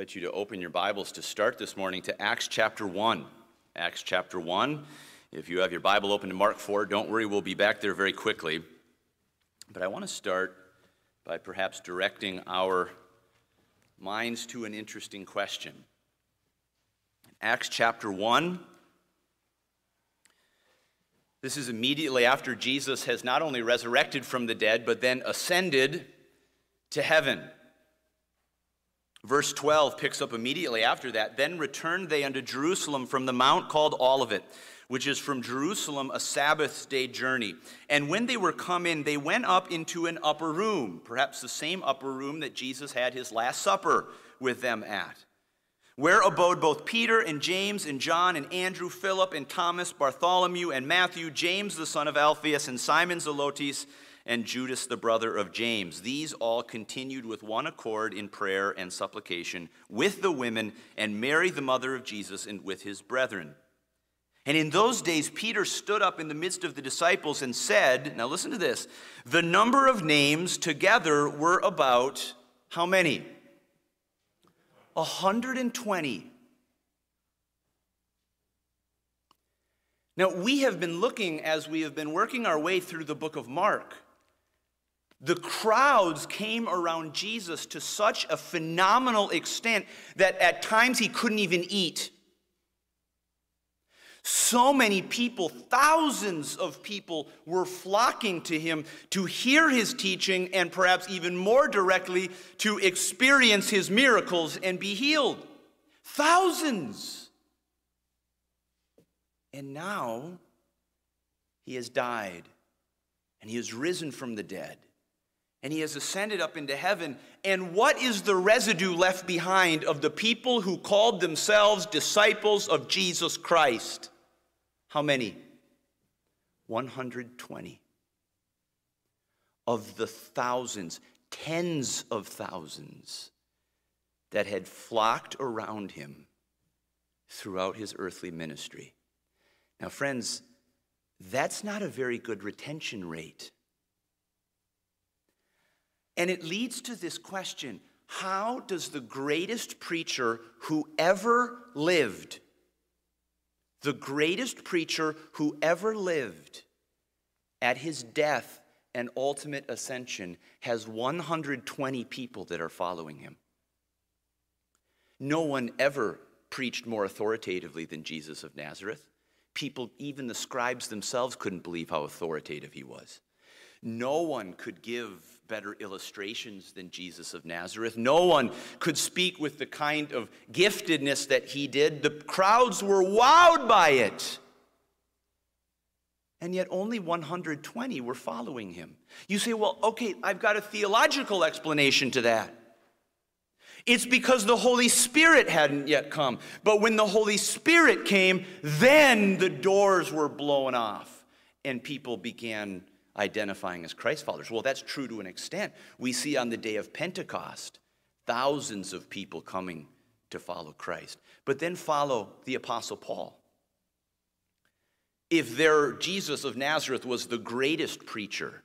invite you to open your Bibles to start this morning to Acts chapter 1. Acts chapter 1. If you have your Bible open to Mark 4, don't worry, we'll be back there very quickly. But I want to start by perhaps directing our minds to an interesting question. Acts chapter 1. This is immediately after Jesus has not only resurrected from the dead, but then ascended to heaven. Verse 12 picks up immediately after that. Then returned they unto Jerusalem from the mount called Olivet, which is from Jerusalem a Sabbath day journey. And when they were come in, they went up into an upper room, perhaps the same upper room that Jesus had his Last Supper with them at, where abode both Peter and James and John and Andrew, Philip and Thomas, Bartholomew and Matthew, James the son of Alphaeus and Simon Zelotes and Judas the brother of James. These all continued with one accord in prayer and supplication with the women and Mary the mother of Jesus and with his brethren. And in those days, Peter stood up in the midst of the disciples and said, Now listen to this, the number of names together were about how many? 120. Now, we have been looking as we have been working our way through the book of Mark the crowds came around Jesus to such a phenomenal extent that at times he couldn't even eat. So many people, thousands of people, were flocking to him to hear his teaching and perhaps even more directly to experience his miracles and be healed. Thousands. And now he has died and he has risen from the dead and he has ascended up into heaven. And what is the residue left behind of the people who called themselves disciples of Jesus Christ? How many? 120. Of the thousands, tens of thousands that had flocked around him throughout his earthly ministry. Now, friends, that's not a very good retention rate. And it leads to this question How does the greatest preacher who ever lived, the greatest preacher who ever lived, at his death and ultimate ascension, has 120 people that are following him? No one ever preached more authoritatively than Jesus of Nazareth. People, even the scribes themselves, couldn't believe how authoritative he was. No one could give better illustrations than Jesus of Nazareth. No one could speak with the kind of giftedness that he did. The crowds were wowed by it. And yet only 120 were following him. You say, well, okay, I've got a theological explanation to that. It's because the Holy Spirit hadn't yet come. But when the Holy Spirit came, then the doors were blown off and people began identifying as Christ followers. Well, that's true to an extent. We see on the day of Pentecost thousands of people coming to follow Christ. But then follow the Apostle Paul. If their Jesus of Nazareth was the greatest preacher,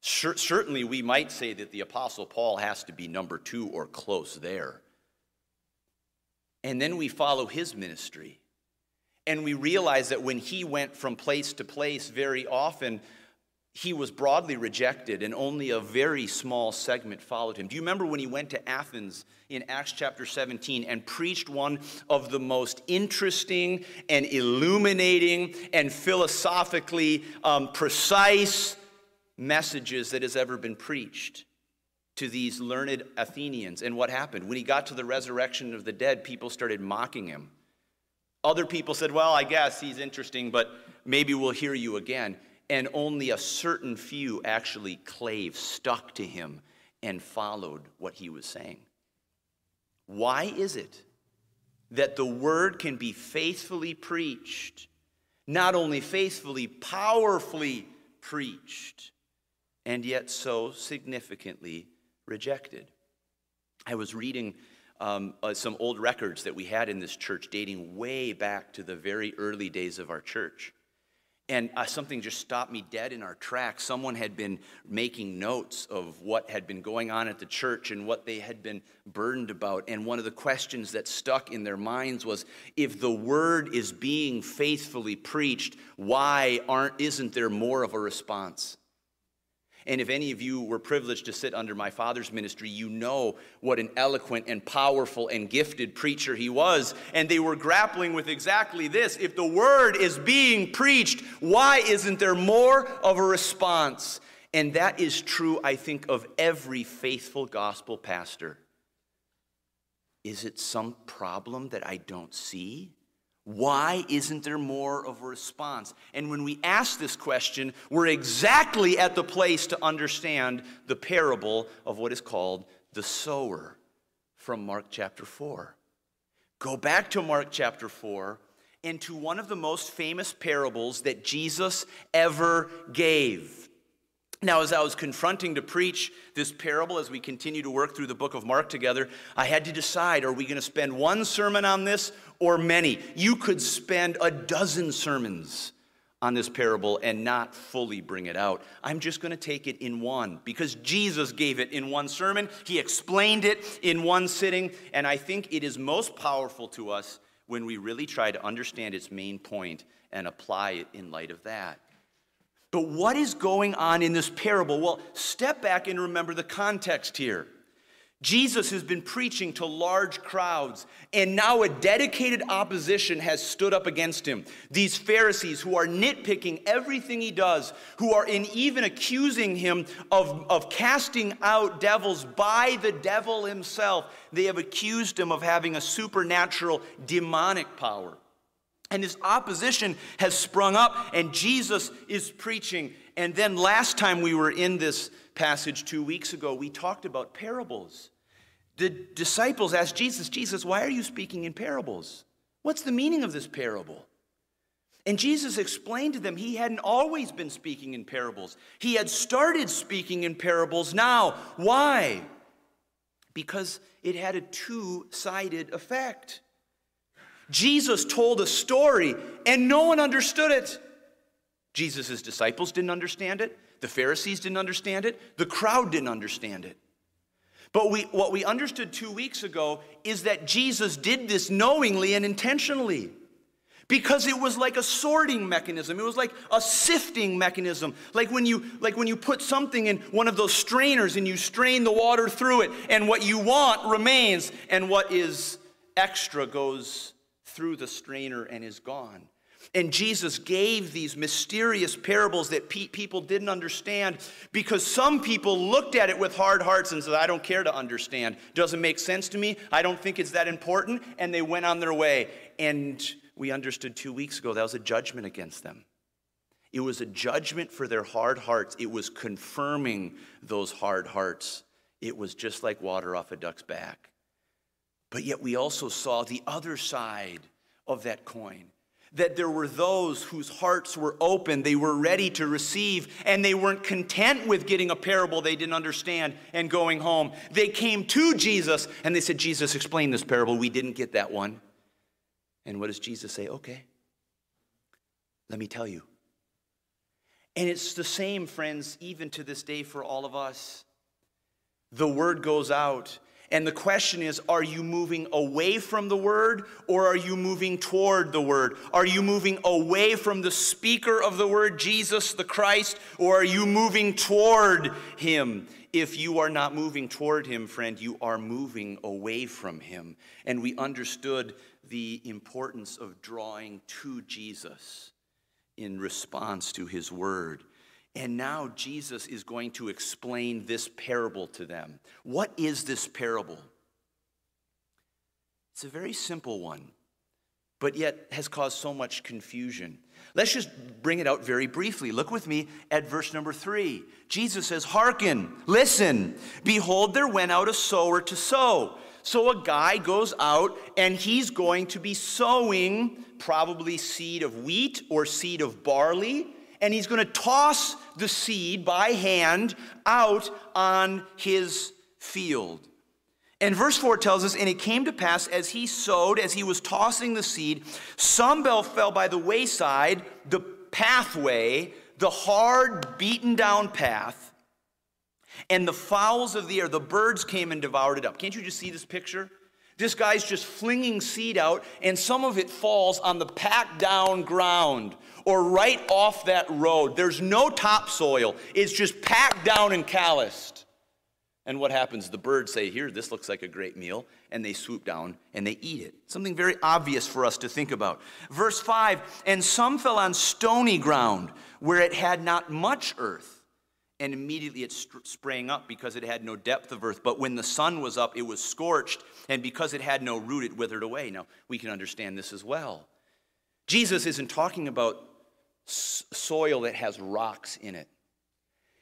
certainly we might say that the Apostle Paul has to be number two or close there. And then we follow his ministry. And we realize that when he went from place to place, very often he was broadly rejected and only a very small segment followed him. Do you remember when he went to Athens in Acts chapter 17 and preached one of the most interesting and illuminating and philosophically um, precise messages that has ever been preached to these learned Athenians? And what happened? When he got to the resurrection of the dead, people started mocking him. Other people said, Well, I guess he's interesting, but maybe we'll hear you again and only a certain few actually clave, stuck to him, and followed what he was saying. Why is it that the word can be faithfully preached, not only faithfully, powerfully preached, and yet so significantly rejected? I was reading um, uh, some old records that we had in this church dating way back to the very early days of our church. And uh, something just stopped me dead in our tracks. Someone had been making notes of what had been going on at the church and what they had been burdened about. And one of the questions that stuck in their minds was if the word is being faithfully preached, why aren't, isn't there more of a response? And if any of you were privileged to sit under my father's ministry, you know what an eloquent and powerful and gifted preacher he was. And they were grappling with exactly this. If the word is being preached, why isn't there more of a response? And that is true, I think, of every faithful gospel pastor. Is it some problem that I don't see? Why isn't there more of a response? And when we ask this question, we're exactly at the place to understand the parable of what is called the sower from Mark chapter 4. Go back to Mark chapter 4 and to one of the most famous parables that Jesus ever gave. Now, as I was confronting to preach this parable as we continue to work through the book of Mark together, I had to decide are we going to spend one sermon on this or many? You could spend a dozen sermons on this parable and not fully bring it out. I'm just going to take it in one because Jesus gave it in one sermon. He explained it in one sitting, and I think it is most powerful to us when we really try to understand its main point and apply it in light of that. But what is going on in this parable? Well, step back and remember the context here. Jesus has been preaching to large crowds, and now a dedicated opposition has stood up against him. These Pharisees who are nitpicking everything he does, who are in even accusing him of, of casting out devils by the devil himself. They have accused him of having a supernatural demonic power. And this opposition has sprung up, and Jesus is preaching. And then last time we were in this passage two weeks ago, we talked about parables. The disciples asked Jesus, Jesus, why are you speaking in parables? What's the meaning of this parable? And Jesus explained to them he hadn't always been speaking in parables. He had started speaking in parables now. Why? Because it had a two sided effect. Jesus told a story and no one understood it. Jesus' disciples didn't understand it. The Pharisees didn't understand it. The crowd didn't understand it. But we, what we understood two weeks ago is that Jesus did this knowingly and intentionally because it was like a sorting mechanism it was like a sifting mechanism like when you like when you put something in one of those strainers and you strain the water through it and what you want remains and what is extra goes through the strainer and is gone. And Jesus gave these mysterious parables that pe- people didn't understand because some people looked at it with hard hearts and said, I don't care to understand. Doesn't make sense to me. I don't think it's that important. And they went on their way. And we understood two weeks ago that was a judgment against them. It was a judgment for their hard hearts. It was confirming those hard hearts. It was just like water off a duck's back. But yet we also saw the other side of that coin. That there were those whose hearts were open, they were ready to receive, and they weren't content with getting a parable they didn't understand and going home. They came to Jesus and they said, Jesus, explain this parable. We didn't get that one. And what does Jesus say? Okay, let me tell you. And it's the same, friends, even to this day for all of us. The word goes out and the question is are you moving away from the word or are you moving toward the word? Are you moving away from the speaker of the word, Jesus the Christ, or are you moving toward him? If you are not moving toward him, friend, you are moving away from him. And we understood the importance of drawing to Jesus in response to his word. And now Jesus is going to explain this parable to them. What is this parable? It's a very simple one, but yet has caused so much confusion. Let's just bring it out very briefly. Look with me at verse number three. Jesus says, Hearken, listen, behold, there went out a sower to sow. So a guy goes out and he's going to be sowing probably seed of wheat or seed of barley and he's going to toss the seed by hand out on his field. And verse 4 tells us, And it came to pass as he sowed, as he was tossing the seed, some fell by the wayside, the pathway, the hard, beaten down path, and the fowls of the air, the birds came and devoured it up. Can't you just see this picture? This guy's just flinging seed out, and some of it falls on the packed down ground or right off that road. There's no topsoil, it's just packed down and calloused. And what happens? The birds say, Here, this looks like a great meal. And they swoop down and they eat it. Something very obvious for us to think about. Verse 5 And some fell on stony ground where it had not much earth. And immediately it sprang up because it had no depth of earth. But when the sun was up, it was scorched. And because it had no root, it withered away. Now, we can understand this as well. Jesus isn't talking about soil that has rocks in it.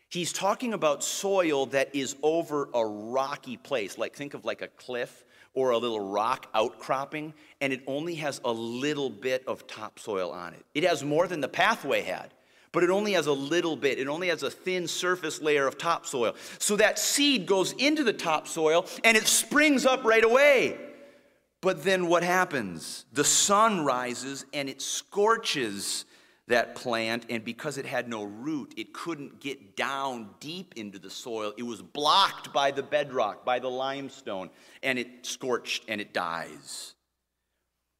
He's talking about soil that is over a rocky place, like think of like a cliff or a little rock outcropping, and it only has a little bit of topsoil on it. It has more than the pathway had, but it only has a little bit. It only has a thin surface layer of topsoil. So that seed goes into the topsoil and it springs up right away. But then what happens? The sun rises and it scorches that plant, and because it had no root, it couldn't get down deep into the soil. It was blocked by the bedrock, by the limestone, and it scorched and it dies.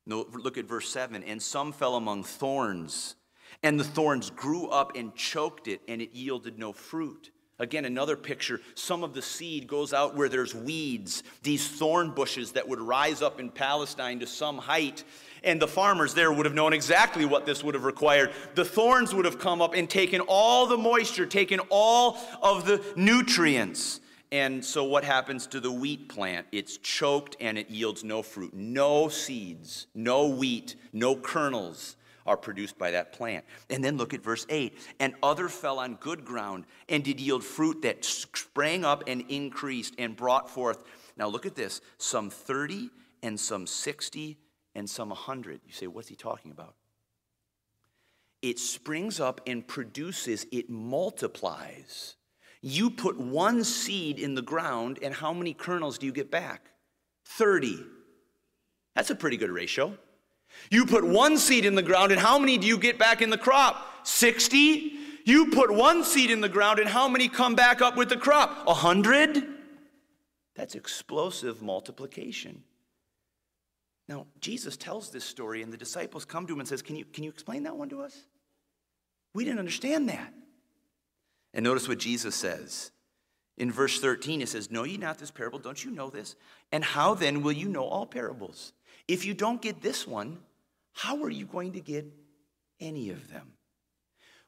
No, look at verse 7 and some fell among thorns, and the thorns grew up and choked it, and it yielded no fruit. Again, another picture. Some of the seed goes out where there's weeds, these thorn bushes that would rise up in Palestine to some height and the farmers there would have known exactly what this would have required. The thorns would have come up and taken all the moisture, taken all of the nutrients. And so, what happens to the wheat plant? It's choked and it yields no fruit. No seeds, no wheat, no kernels are produced by that plant. And then look at verse 8. And other fell on good ground and did yield fruit that sprang up and increased and brought forth. Now, look at this some 30 and some 60 and some a hundred. You say, what's he talking about? It springs up and produces, it multiplies. You put one seed in the ground, and how many kernels do you get back? 30. That's a pretty good ratio. You put one seed in the ground, and how many do you get back in the crop? 60. You put one seed in the ground, and how many come back up with the crop? 100. That's explosive multiplication. Now, Jesus tells this story, and the disciples come to him and says, Can you, can you explain that one to us? We didn't understand that. And notice what Jesus says. In verse 13, it says, Know ye not this parable? Don't you know this? And how then will you know all parables? If you don't get this one, how are you going to get any of them?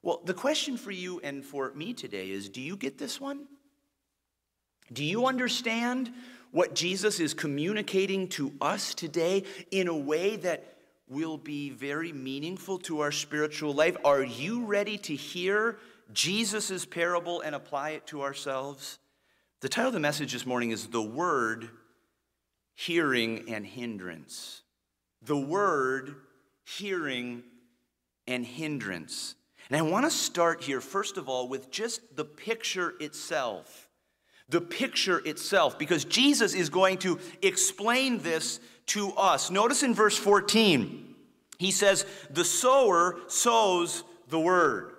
Well, the question for you and for me today is do you get this one? Do you understand what Jesus is communicating to us today in a way that will be very meaningful to our spiritual life? Are you ready to hear Jesus' parable and apply it to ourselves? The title of the message this morning is The Word, Hearing, and Hindrance. The Word, Hearing, and Hindrance. And I want to start here, first of all, with just the picture itself the picture itself, because Jesus is going to explain this to us. Notice in verse 14, he says, The sower sows the word.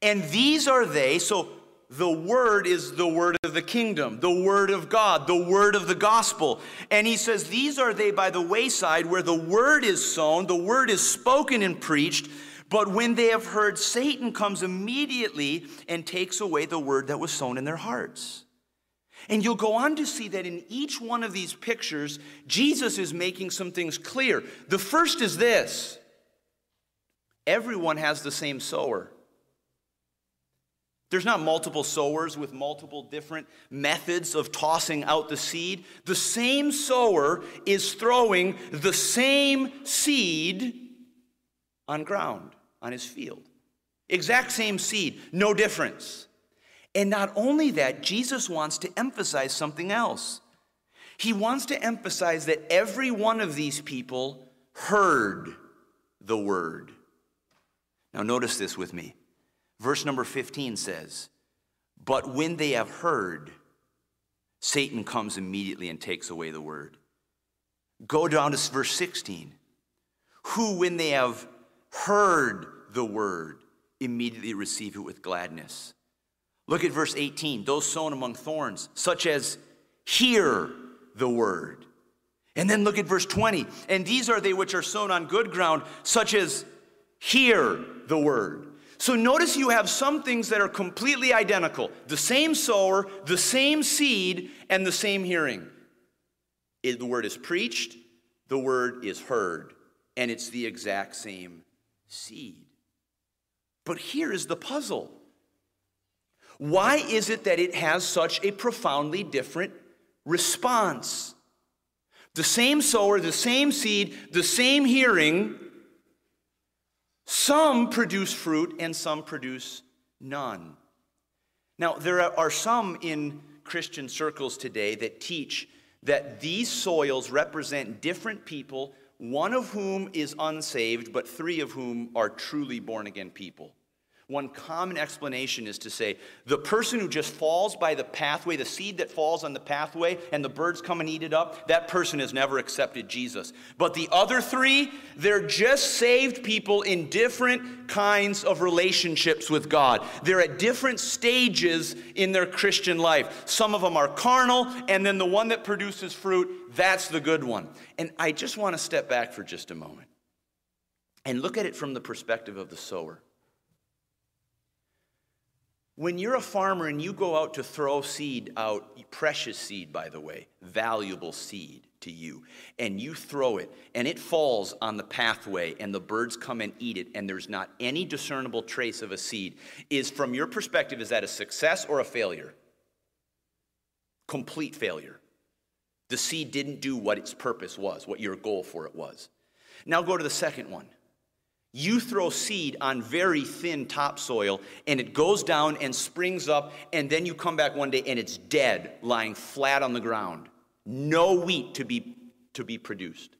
And these are they, so the word is the word of the kingdom, the word of God, the word of the gospel. And he says, These are they by the wayside where the word is sown, the word is spoken and preached. But when they have heard, Satan comes immediately and takes away the word that was sown in their hearts. And you'll go on to see that in each one of these pictures, Jesus is making some things clear. The first is this everyone has the same sower. There's not multiple sowers with multiple different methods of tossing out the seed. The same sower is throwing the same seed on ground, on his field. Exact same seed, no difference. And not only that, Jesus wants to emphasize something else. He wants to emphasize that every one of these people heard the word. Now, notice this with me. Verse number 15 says, But when they have heard, Satan comes immediately and takes away the word. Go down to verse 16. Who, when they have heard the word immediately receive it with gladness. Look at verse 18 those sown among thorns, such as hear the word. And then look at verse 20. And these are they which are sown on good ground, such as hear the word. So notice you have some things that are completely identical the same sower, the same seed, and the same hearing. It, the word is preached, the word is heard, and it's the exact same seed. But here is the puzzle. Why is it that it has such a profoundly different response? The same sower, the same seed, the same hearing. Some produce fruit and some produce none. Now, there are some in Christian circles today that teach that these soils represent different people one of whom is unsaved, but three of whom are truly born again people. One common explanation is to say the person who just falls by the pathway, the seed that falls on the pathway, and the birds come and eat it up, that person has never accepted Jesus. But the other three, they're just saved people in different kinds of relationships with God. They're at different stages in their Christian life. Some of them are carnal, and then the one that produces fruit, that's the good one. And I just want to step back for just a moment and look at it from the perspective of the sower. When you're a farmer and you go out to throw seed out, precious seed, by the way, valuable seed to you, and you throw it, and it falls on the pathway, and the birds come and eat it, and there's not any discernible trace of a seed, is from your perspective, is that a success or a failure? Complete failure. The seed didn't do what its purpose was, what your goal for it was. Now go to the second one. You throw seed on very thin topsoil and it goes down and springs up, and then you come back one day and it's dead, lying flat on the ground. No wheat to be, to be produced.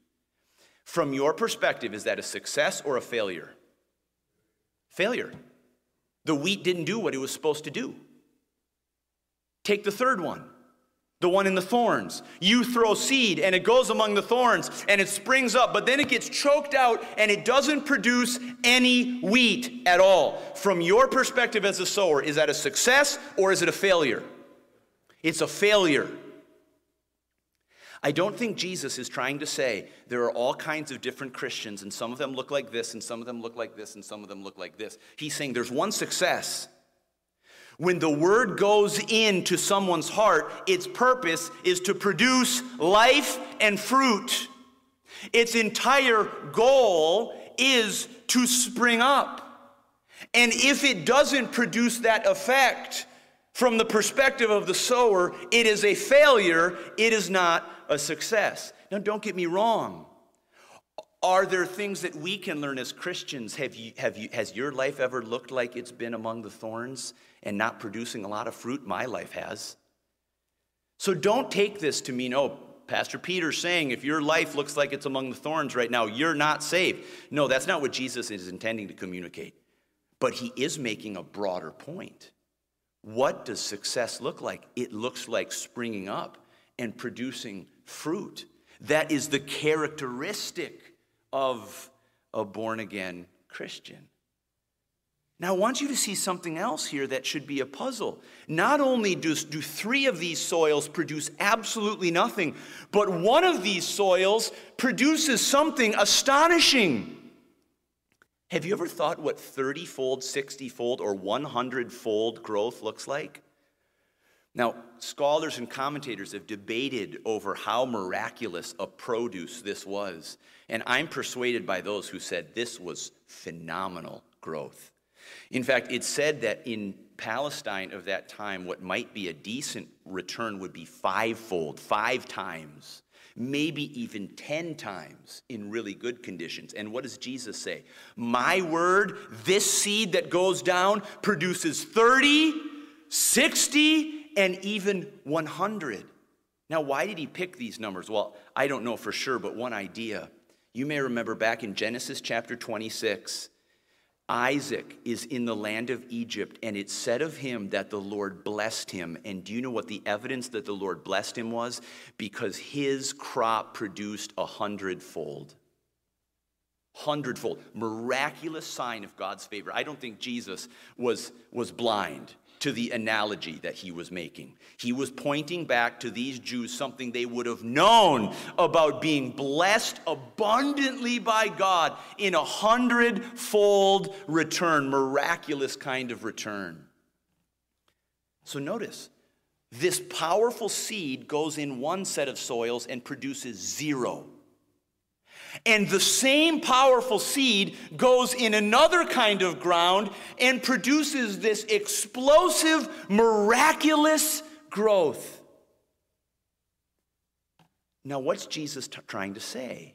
From your perspective, is that a success or a failure? Failure. The wheat didn't do what it was supposed to do. Take the third one the one in the thorns. You throw seed and it goes among the thorns and it springs up, but then it gets choked out and it doesn't produce any wheat at all. From your perspective as a sower, is that a success or is it a failure? It's a failure. I don't think Jesus is trying to say there are all kinds of different Christians and some of them look like this and some of them look like this and some of them look like this. He's saying there's one success when the word goes into someone's heart, its purpose is to produce life and fruit. Its entire goal is to spring up. And if it doesn't produce that effect from the perspective of the sower, it is a failure, it is not a success. Now, don't get me wrong. Are there things that we can learn as Christians? Have you, have you, has your life ever looked like it's been among the thorns and not producing a lot of fruit? My life has. So don't take this to mean, oh, Pastor Peter's saying if your life looks like it's among the thorns right now, you're not saved. No, that's not what Jesus is intending to communicate. But he is making a broader point. What does success look like? It looks like springing up and producing fruit. That is the characteristic of a born again Christian. Now, I want you to see something else here that should be a puzzle. Not only do, do three of these soils produce absolutely nothing, but one of these soils produces something astonishing. Have you ever thought what 30 fold, 60 fold, or 100 fold growth looks like? Now, scholars and commentators have debated over how miraculous a produce this was. And I'm persuaded by those who said this was phenomenal growth. In fact, it's said that in Palestine of that time, what might be a decent return would be fivefold, five times, maybe even 10 times in really good conditions. And what does Jesus say? My word, this seed that goes down produces 30, 60, and even 100. Now, why did he pick these numbers? Well, I don't know for sure, but one idea. You may remember back in Genesis chapter 26, Isaac is in the land of Egypt, and it said of him that the Lord blessed him. And do you know what the evidence that the Lord blessed him was? Because his crop produced a hundredfold. hundredfold miraculous sign of god's favor i don't think jesus was was blind to the analogy that he was making. He was pointing back to these jews something they would have known about being blessed abundantly by god in a hundredfold return miraculous kind of return. So notice this powerful seed goes in one set of soils and produces zero and the same powerful seed goes in another kind of ground and produces this explosive, miraculous growth. Now, what's Jesus t- trying to say?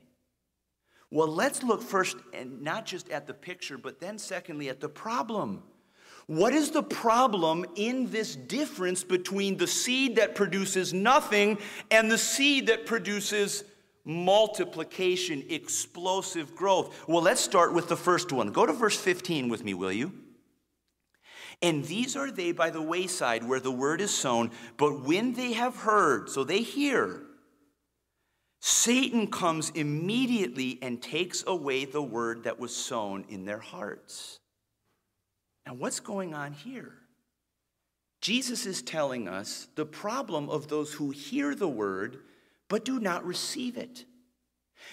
Well, let's look first, and not just at the picture, but then secondly at the problem. What is the problem in this difference between the seed that produces nothing and the seed that produces multiplication, explosive growth. Well, let's start with the first one. Go to verse 15 with me, will you? And these are they by the wayside where the word is sown, but when they have heard, so they hear, Satan comes immediately and takes away the word that was sown in their hearts. Now, what's going on here? Jesus is telling us the problem of those who hear the word but do not receive it.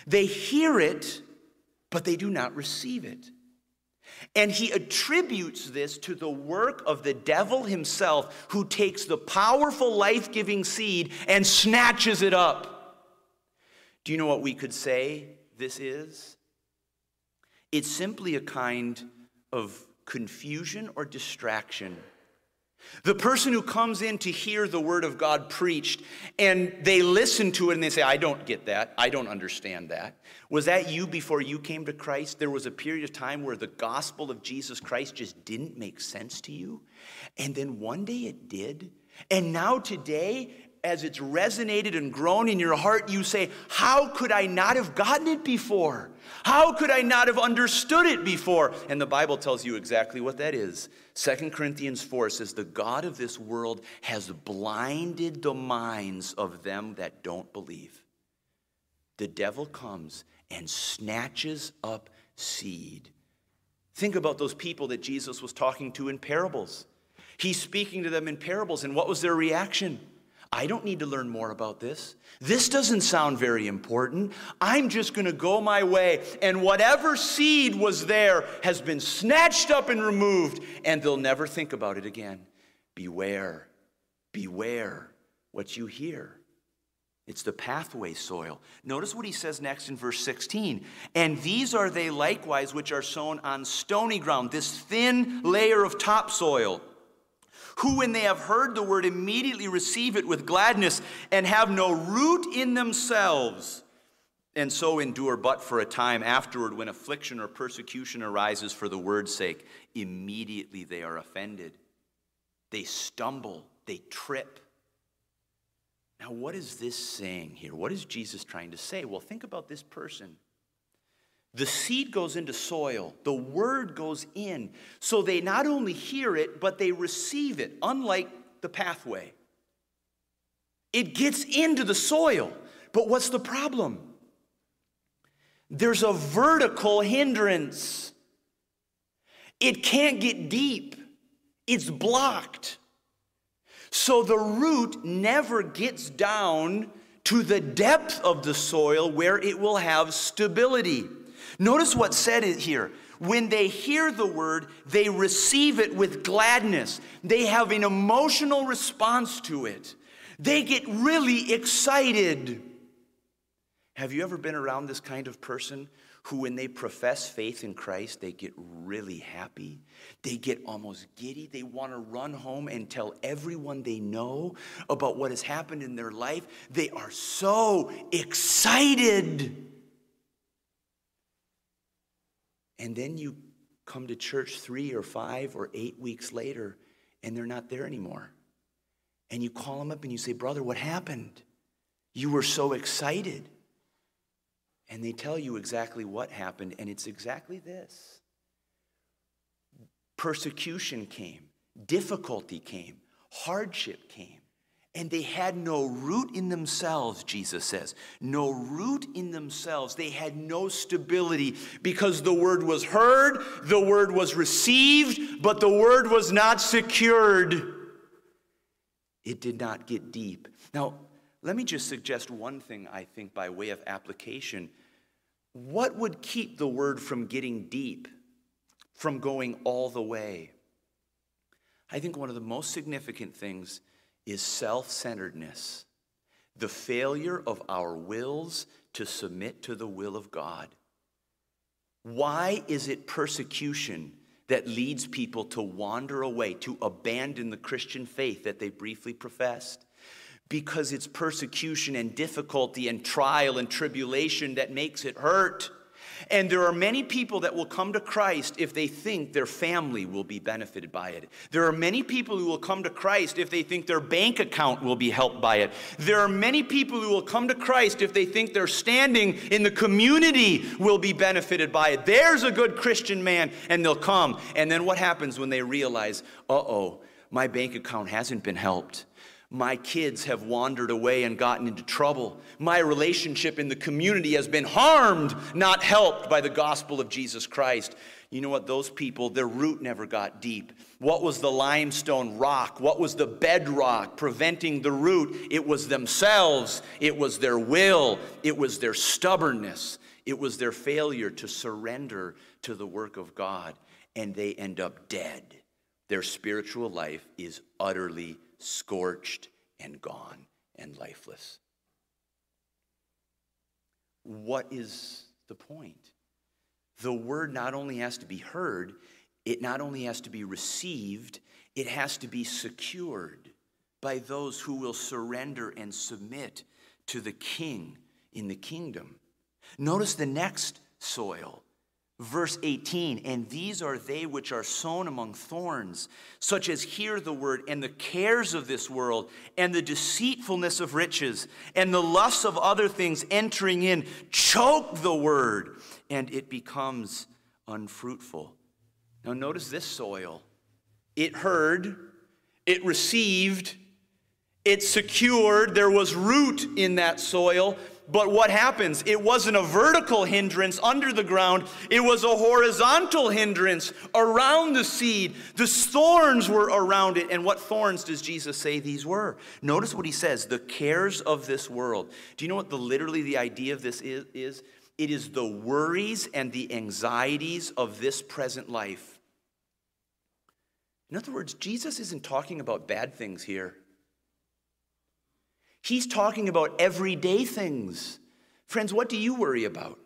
They hear it, but they do not receive it. And he attributes this to the work of the devil himself, who takes the powerful life giving seed and snatches it up. Do you know what we could say this is? It's simply a kind of confusion or distraction the person who comes in to hear the word of God preached and they listen to it and they say, I don't get that. I don't understand that. Was that you before you came to Christ? There was a period of time where the gospel of Jesus Christ just didn't make sense to you. And then one day it did. And now today, as it's resonated and grown in your heart, you say, How could I not have gotten it before? How could I not have understood it before? And the Bible tells you exactly what that is. 2 Corinthians 4 says, The God of this world has blinded the minds of them that don't believe. The devil comes and snatches up seed. Think about those people that Jesus was talking to in parables. He's speaking to them in parables, and what was their reaction? I don't need to learn more about this. This doesn't sound very important. I'm just going to go my way. And whatever seed was there has been snatched up and removed, and they'll never think about it again. Beware, beware what you hear. It's the pathway soil. Notice what he says next in verse 16. And these are they likewise which are sown on stony ground, this thin layer of topsoil who, when they have heard the word, immediately receive it with gladness and have no root in themselves, and so endure but for a time. Afterward, when affliction or persecution arises for the word's sake, immediately they are offended. They stumble, they trip. Now, what is this saying here? What is Jesus trying to say? Well, think about this person. The seed goes into soil, the word goes in. So they not only hear it, but they receive it, unlike the pathway. It gets into the soil. But what's the problem? There's a vertical hindrance. It can't get deep, it's blocked. So the root never gets down to the depth of the soil where it will have stability. Notice what's said here. When they hear the word, they receive it with gladness. They have an emotional response to it. They get really excited. Have you ever been around this kind of person who, when they profess faith in Christ, they get really happy? They get almost giddy. They want to run home and tell everyone they know about what has happened in their life. They are so excited. And then you come to church three or five or eight weeks later, and they're not there anymore. And you call them up and you say, Brother, what happened? You were so excited. And they tell you exactly what happened, and it's exactly this persecution came, difficulty came, hardship came. And they had no root in themselves, Jesus says. No root in themselves. They had no stability because the word was heard, the word was received, but the word was not secured. It did not get deep. Now, let me just suggest one thing, I think, by way of application. What would keep the word from getting deep, from going all the way? I think one of the most significant things is self centeredness, the failure of our wills to submit to the will of God. Why is it persecution that leads people to wander away, to abandon the Christian faith that they briefly professed? Because it's persecution and difficulty and trial and tribulation that makes it hurt. And there are many people that will come to Christ if they think their family will be benefited by it. There are many people who will come to Christ if they think their bank account will be helped by it. There are many people who will come to Christ if they think their standing in the community will be benefited by it. There's a good Christian man, and they'll come. And then what happens when they realize, uh oh, my bank account hasn't been helped? My kids have wandered away and gotten into trouble. My relationship in the community has been harmed, not helped by the gospel of Jesus Christ. You know what? Those people, their root never got deep. What was the limestone rock? What was the bedrock preventing the root? It was themselves, it was their will, it was their stubbornness, it was their failure to surrender to the work of God, and they end up dead. Their spiritual life is utterly scorched and gone and lifeless. What is the point? The word not only has to be heard, it not only has to be received, it has to be secured by those who will surrender and submit to the king in the kingdom. Notice the next soil Verse 18, and these are they which are sown among thorns, such as hear the word, and the cares of this world, and the deceitfulness of riches, and the lusts of other things entering in, choke the word, and it becomes unfruitful. Now, notice this soil. It heard, it received, it secured, there was root in that soil, but what happens? It wasn't a vertical hindrance under the ground, it was a horizontal hindrance around the seed. The thorns were around it. And what thorns does Jesus say these were? Notice what he says the cares of this world. Do you know what the literally the idea of this is? is? It is the worries and the anxieties of this present life. In other words, Jesus isn't talking about bad things here. He's talking about everyday things. Friends, what do you worry about?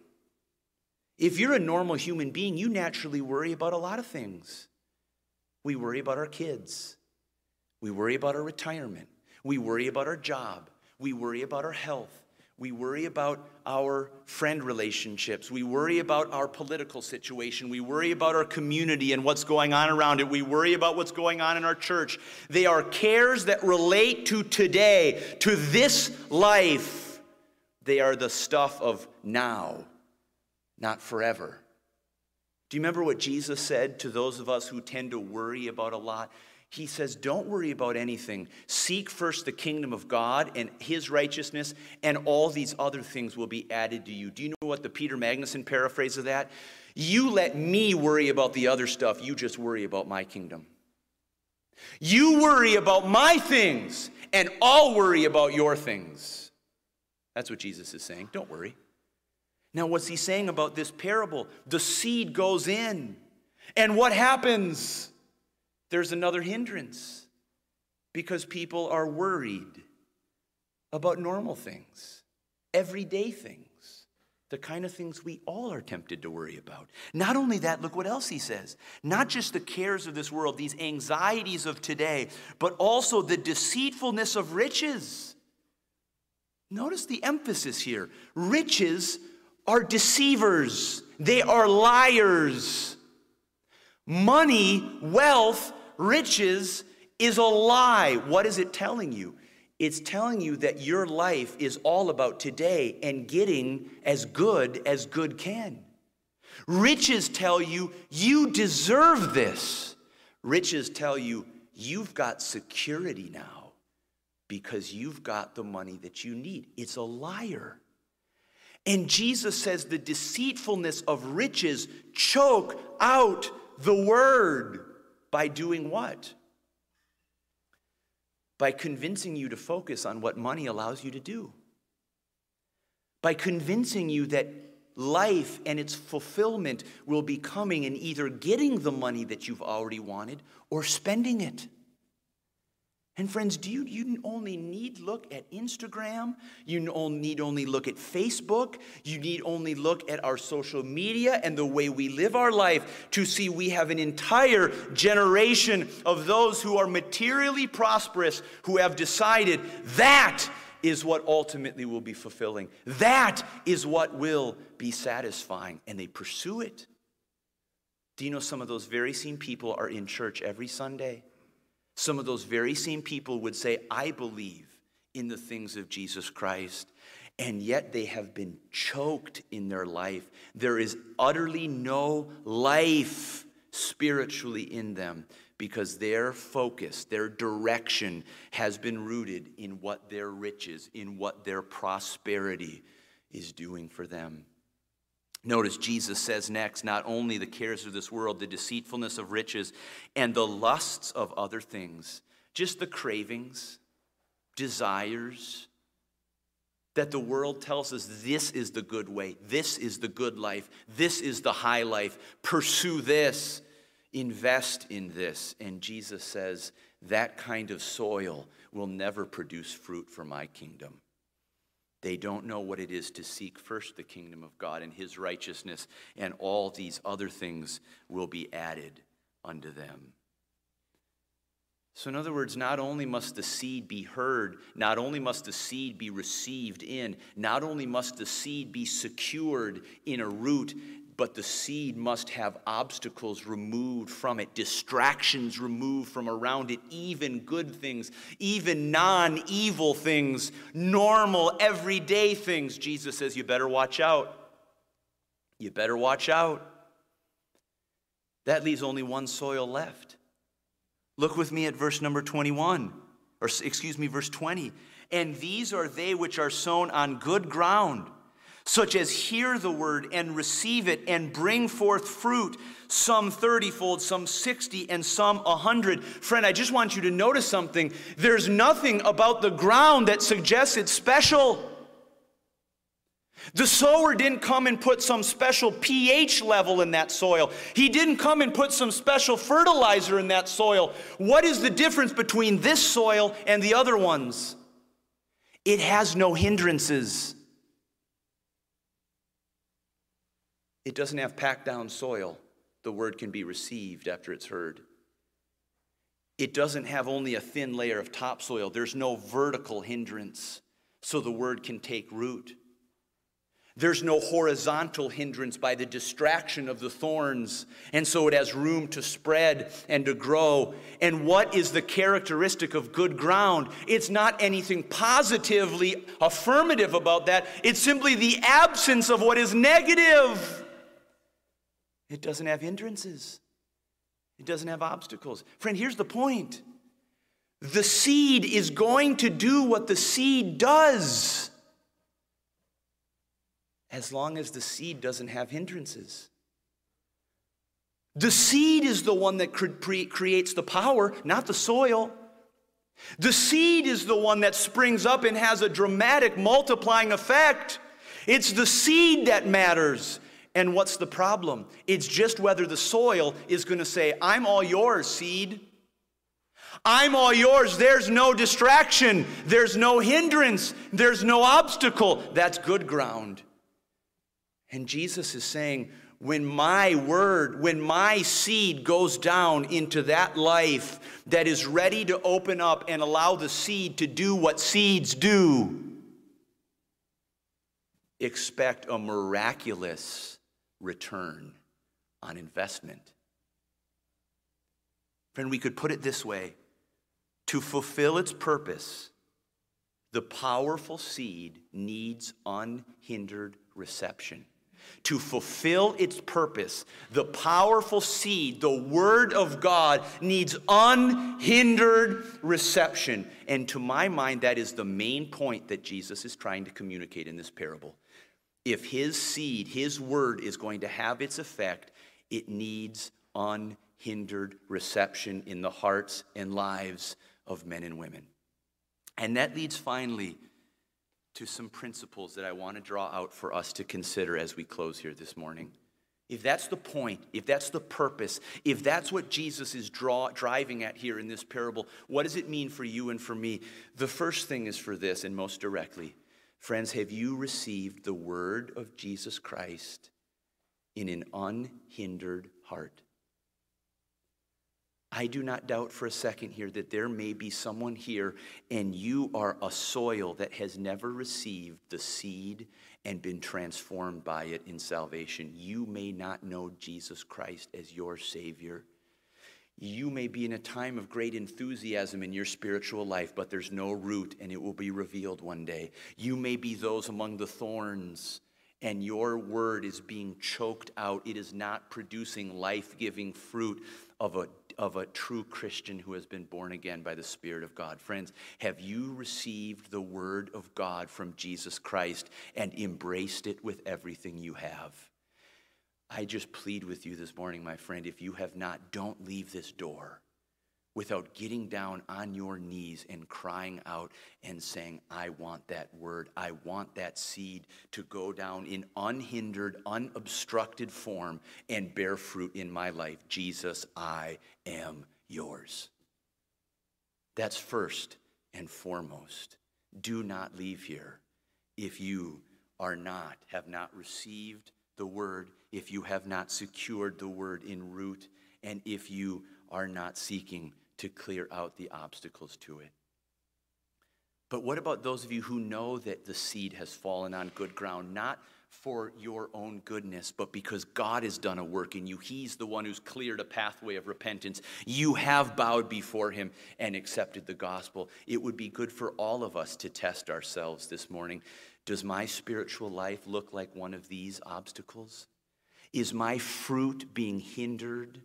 If you're a normal human being, you naturally worry about a lot of things. We worry about our kids. We worry about our retirement. We worry about our job. We worry about our health. We worry about our friend relationships. We worry about our political situation. We worry about our community and what's going on around it. We worry about what's going on in our church. They are cares that relate to today, to this life. They are the stuff of now, not forever. Do you remember what Jesus said to those of us who tend to worry about a lot? He says, Don't worry about anything. Seek first the kingdom of God and his righteousness, and all these other things will be added to you. Do you know what the Peter Magnuson paraphrase of that? You let me worry about the other stuff, you just worry about my kingdom. You worry about my things, and I'll worry about your things. That's what Jesus is saying. Don't worry. Now, what's he saying about this parable? The seed goes in, and what happens? There's another hindrance because people are worried about normal things, everyday things, the kind of things we all are tempted to worry about. Not only that, look what else he says. Not just the cares of this world, these anxieties of today, but also the deceitfulness of riches. Notice the emphasis here. Riches are deceivers, they are liars. Money, wealth, riches is a lie. What is it telling you? It's telling you that your life is all about today and getting as good as good can. Riches tell you you deserve this. Riches tell you you've got security now. because you've got the money that you need. It's a liar. And Jesus says the deceitfulness of riches choke out the word by doing what? By convincing you to focus on what money allows you to do. By convincing you that life and its fulfillment will be coming in either getting the money that you've already wanted or spending it. And friends, do you, you only need look at Instagram? You only need only look at Facebook? You need only look at our social media and the way we live our life to see we have an entire generation of those who are materially prosperous who have decided that is what ultimately will be fulfilling. That is what will be satisfying. And they pursue it. Do you know some of those very same people are in church every Sunday? Some of those very same people would say, I believe in the things of Jesus Christ. And yet they have been choked in their life. There is utterly no life spiritually in them because their focus, their direction has been rooted in what their riches, in what their prosperity is doing for them. Notice Jesus says next not only the cares of this world, the deceitfulness of riches, and the lusts of other things, just the cravings, desires, that the world tells us this is the good way, this is the good life, this is the high life, pursue this, invest in this. And Jesus says that kind of soil will never produce fruit for my kingdom. They don't know what it is to seek first the kingdom of God and his righteousness, and all these other things will be added unto them. So, in other words, not only must the seed be heard, not only must the seed be received in, not only must the seed be secured in a root, but the seed must have obstacles removed from it, distractions removed from around it, even good things, even non evil things, normal, everyday things. Jesus says, You better watch out. You better watch out. That leaves only one soil left. Look with me at verse number 21, or excuse me, verse 20. And these are they which are sown on good ground such as hear the word and receive it and bring forth fruit, some 30 fold, some 60, and some 100. Friend, I just want you to notice something. There's nothing about the ground that suggests it's special. The sower didn't come and put some special pH level in that soil. He didn't come and put some special fertilizer in that soil. What is the difference between this soil and the other ones? It has no hindrances. It doesn't have packed down soil. The word can be received after it's heard. It doesn't have only a thin layer of topsoil. There's no vertical hindrance, so the word can take root. There's no horizontal hindrance by the distraction of the thorns, and so it has room to spread and to grow. And what is the characteristic of good ground? It's not anything positively affirmative about that, it's simply the absence of what is negative. It doesn't have hindrances, it doesn't have obstacles. Friend, here's the point the seed is going to do what the seed does as long as the seed doesn't have hindrances. The seed is the one that creates the power, not the soil. The seed is the one that springs up and has a dramatic multiplying effect. It's the seed that matters. And what's the problem? It's just whether the soil is going to say, I'm all yours, seed. I'm all yours. There's no distraction. There's no hindrance. There's no obstacle. That's good ground. And Jesus is saying, when my word, when my seed goes down into that life that is ready to open up and allow the seed to do what seeds do, expect a miraculous return on investment. Friend, we could put it this way to fulfill its purpose, the powerful seed needs unhindered reception. to fulfill its purpose, the powerful seed, the Word of God, needs unhindered reception. And to my mind, that is the main point that Jesus is trying to communicate in this parable. If His seed, His Word, is going to have its effect, it needs unhindered reception in the hearts and lives of men and women. And that leads finally to some principles that I want to draw out for us to consider as we close here this morning. If that's the point, if that's the purpose, if that's what Jesus is draw, driving at here in this parable, what does it mean for you and for me? The first thing is for this, and most directly friends, have you received the word of Jesus Christ in an unhindered heart? I do not doubt for a second here that there may be someone here and you are a soil that has never received the seed and been transformed by it in salvation. You may not know Jesus Christ as your Savior. You may be in a time of great enthusiasm in your spiritual life, but there's no root and it will be revealed one day. You may be those among the thorns and your word is being choked out. It is not producing life giving fruit of a of a true Christian who has been born again by the Spirit of God. Friends, have you received the Word of God from Jesus Christ and embraced it with everything you have? I just plead with you this morning, my friend, if you have not, don't leave this door without getting down on your knees and crying out and saying, I want that word. I want that seed to go down in unhindered, unobstructed form and bear fruit in my life. Jesus, I am yours. That's first and foremost. Do not leave here if you are not, have not received the word, if you have not secured the word in root, and if you are not seeking to clear out the obstacles to it. But what about those of you who know that the seed has fallen on good ground, not for your own goodness, but because God has done a work in you? He's the one who's cleared a pathway of repentance. You have bowed before Him and accepted the gospel. It would be good for all of us to test ourselves this morning. Does my spiritual life look like one of these obstacles? Is my fruit being hindered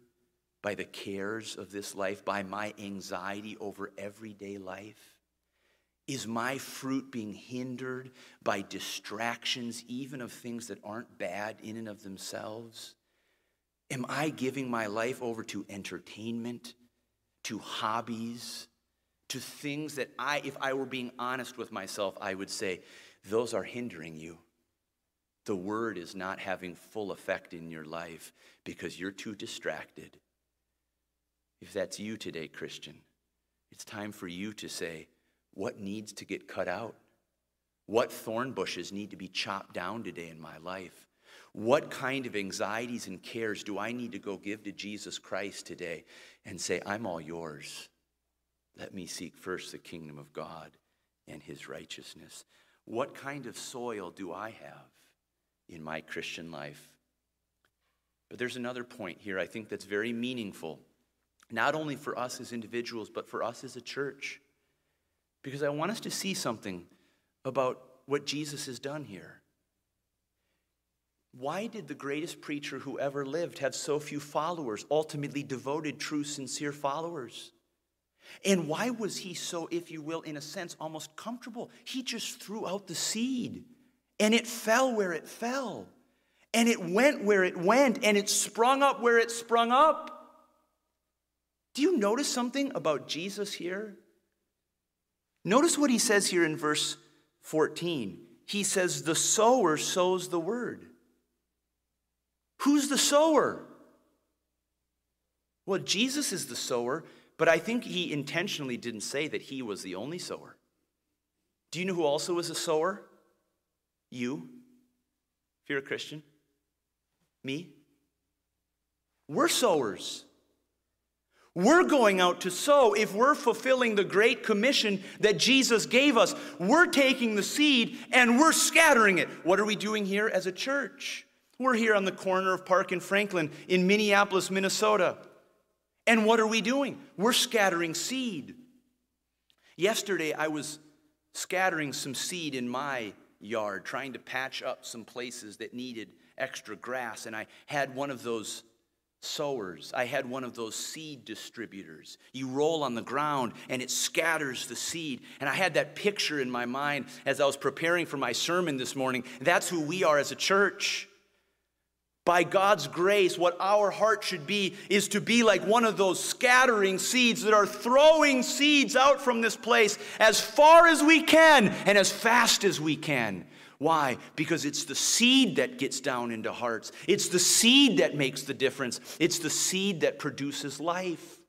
by the cares of this life, by my anxiety over everyday life? Is my fruit being hindered by distractions, even of things that aren't bad in and of themselves? Am I giving my life over to entertainment, to hobbies, to things that I, if I were being honest with myself, I would say, those are hindering you. The word is not having full effect in your life because you're too distracted. If that's you today, Christian, it's time for you to say, what needs to get cut out? What thorn bushes need to be chopped down today in my life? What kind of anxieties and cares do I need to go give to Jesus Christ today and say, I'm all yours? Let me seek first the kingdom of God and his righteousness. What kind of soil do I have in my Christian life? But there's another point here I think that's very meaningful not only for us as individuals, but for us as a church. Because I want us to see something about what Jesus has done here. Why did the greatest preacher who ever lived have so few followers, ultimately devoted, true, sincere followers? And why was he so, if you will, in a sense, almost comfortable? He just threw out the seed and it fell where it fell, and it went where it went, and it sprung up where it sprung up. Do you notice something about Jesus here? Notice what he says here in verse 14. He says, The sower sows the word. Who's the sower? Well, Jesus is the sower, but I think he intentionally didn't say that he was the only sower. Do you know who also is a sower? You, if you're a Christian. Me. We're sowers. We're going out to sow. If we're fulfilling the great commission that Jesus gave us, we're taking the seed and we're scattering it. What are we doing here as a church? We're here on the corner of Park and Franklin in Minneapolis, Minnesota. And what are we doing? We're scattering seed. Yesterday, I was scattering some seed in my yard, trying to patch up some places that needed extra grass. And I had one of those sowers. I had one of those seed distributors. You roll on the ground and it scatters the seed. And I had that picture in my mind as I was preparing for my sermon this morning. That's who we are as a church. By God's grace, what our heart should be is to be like one of those scattering seeds that are throwing seeds out from this place as far as we can and as fast as we can. Why? Because it's the seed that gets down into hearts. It's the seed that makes the difference. It's the seed that produces life.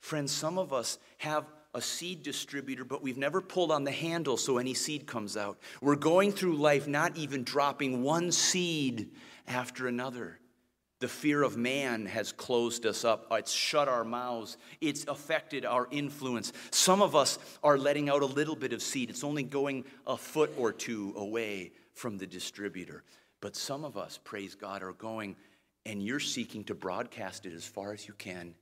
Friends, some of us have a seed distributor, but we've never pulled on the handle so any seed comes out. We're going through life not even dropping one seed after another. The fear of man has closed us up. It's shut our mouths. It's affected our influence. Some of us are letting out a little bit of seed. It's only going a foot or two away from the distributor. But some of us, praise God, are going and you're seeking to broadcast it as far as you can.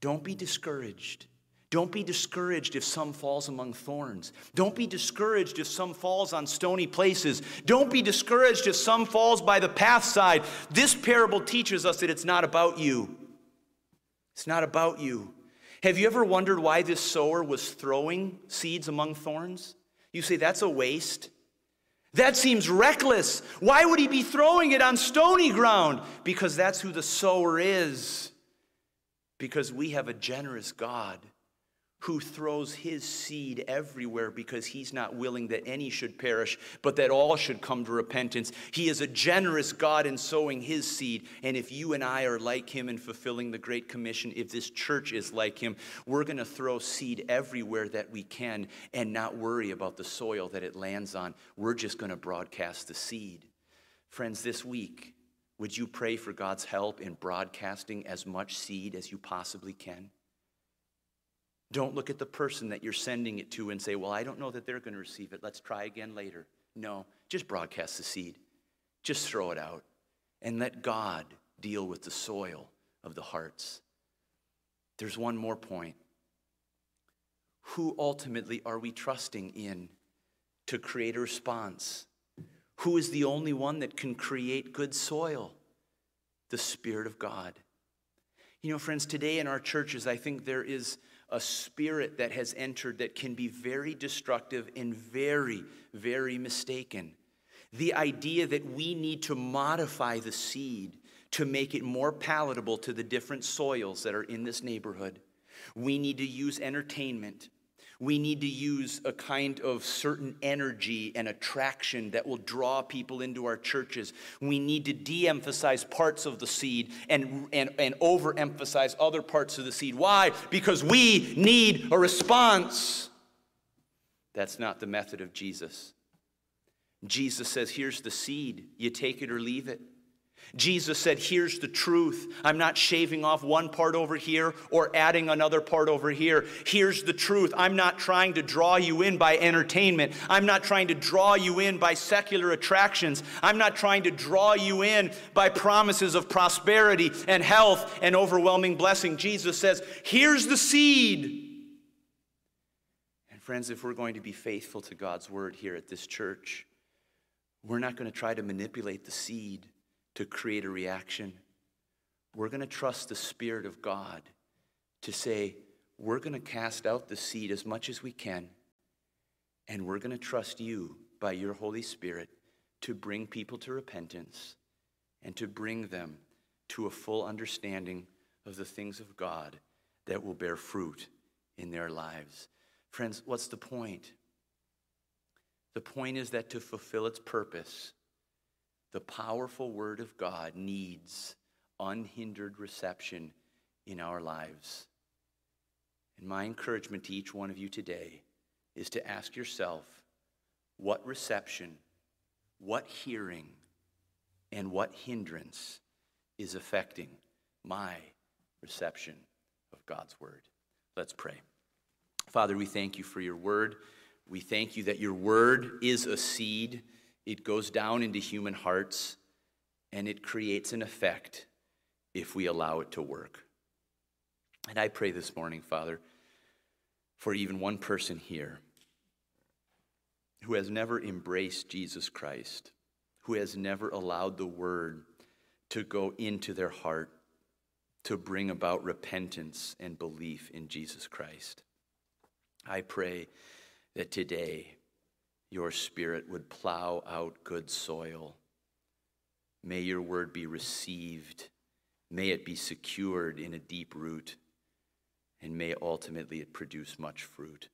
Don't be discouraged. Don't be discouraged if some falls among thorns. Don't be discouraged if some falls on stony places. Don't be discouraged if some falls by the path side. This parable teaches us that it's not about you. It's not about you. Have you ever wondered why this sower was throwing seeds among thorns? You say, that's a waste. That seems reckless. Why would he be throwing it on stony ground? Because that's who the sower is. Because we have a generous God who throws his seed everywhere because he's not willing that any should perish, but that all should come to repentance. He is a generous God in sowing his seed. And if you and I are like him in fulfilling the Great Commission, if this church is like him, we're going to throw seed everywhere that we can and not worry about the soil that it lands on. We're just going to broadcast the seed. Friends, this week, would you pray for God's help in broadcasting as much seed as you possibly can? Don't look at the person that you're sending it to and say, Well, I don't know that they're going to receive it. Let's try again later. No, just broadcast the seed. Just throw it out and let God deal with the soil of the hearts. There's one more point. Who ultimately are we trusting in to create a response? Who is the only one that can create good soil? The Spirit of God. You know, friends, today in our churches, I think there is a spirit that has entered that can be very destructive and very, very mistaken. The idea that we need to modify the seed to make it more palatable to the different soils that are in this neighborhood. We need to use entertainment we need to use a kind of certain energy and attraction that will draw people into our churches. We need to de emphasize parts of the seed and, and, and overemphasize other parts of the seed. Why? Because we need a response. That's not the method of Jesus. Jesus says, Here's the seed. You take it or leave it. Jesus said, Here's the truth. I'm not shaving off one part over here or adding another part over here. Here's the truth. I'm not trying to draw you in by entertainment. I'm not trying to draw you in by secular attractions. I'm not trying to draw you in by promises of prosperity and health and overwhelming blessing. Jesus says, Here's the seed. And friends, if we're going to be faithful to God's word here at this church, we're not going to try to manipulate the seed to create a reaction. We're going to trust the Spirit of God to say, we're going to cast out the seed as much as we can, and we're going to trust you by your Holy Spirit to bring people to repentance and to bring them to a full understanding of the things of God that will bear fruit in their lives. Friends, what's the point? The point is that to fulfill its purpose, the powerful Word of God needs unhindered reception in our lives. And my encouragement to each one of you today is to ask yourself what reception, what hearing, and what hindrance is affecting my reception of God's Word. Let's pray. Father, we thank you for your Word. We thank you that your Word is a seed it goes down into human hearts and it creates an effect if we allow it to work. And I pray this morning, Father, for even one person here who has never embraced Jesus Christ, who has never allowed the word to go into their heart to bring about repentance and belief in Jesus Christ. I pray that today your spirit would plow out good soil. May your word be received. May it be secured in a deep root. And may ultimately it produce much fruit.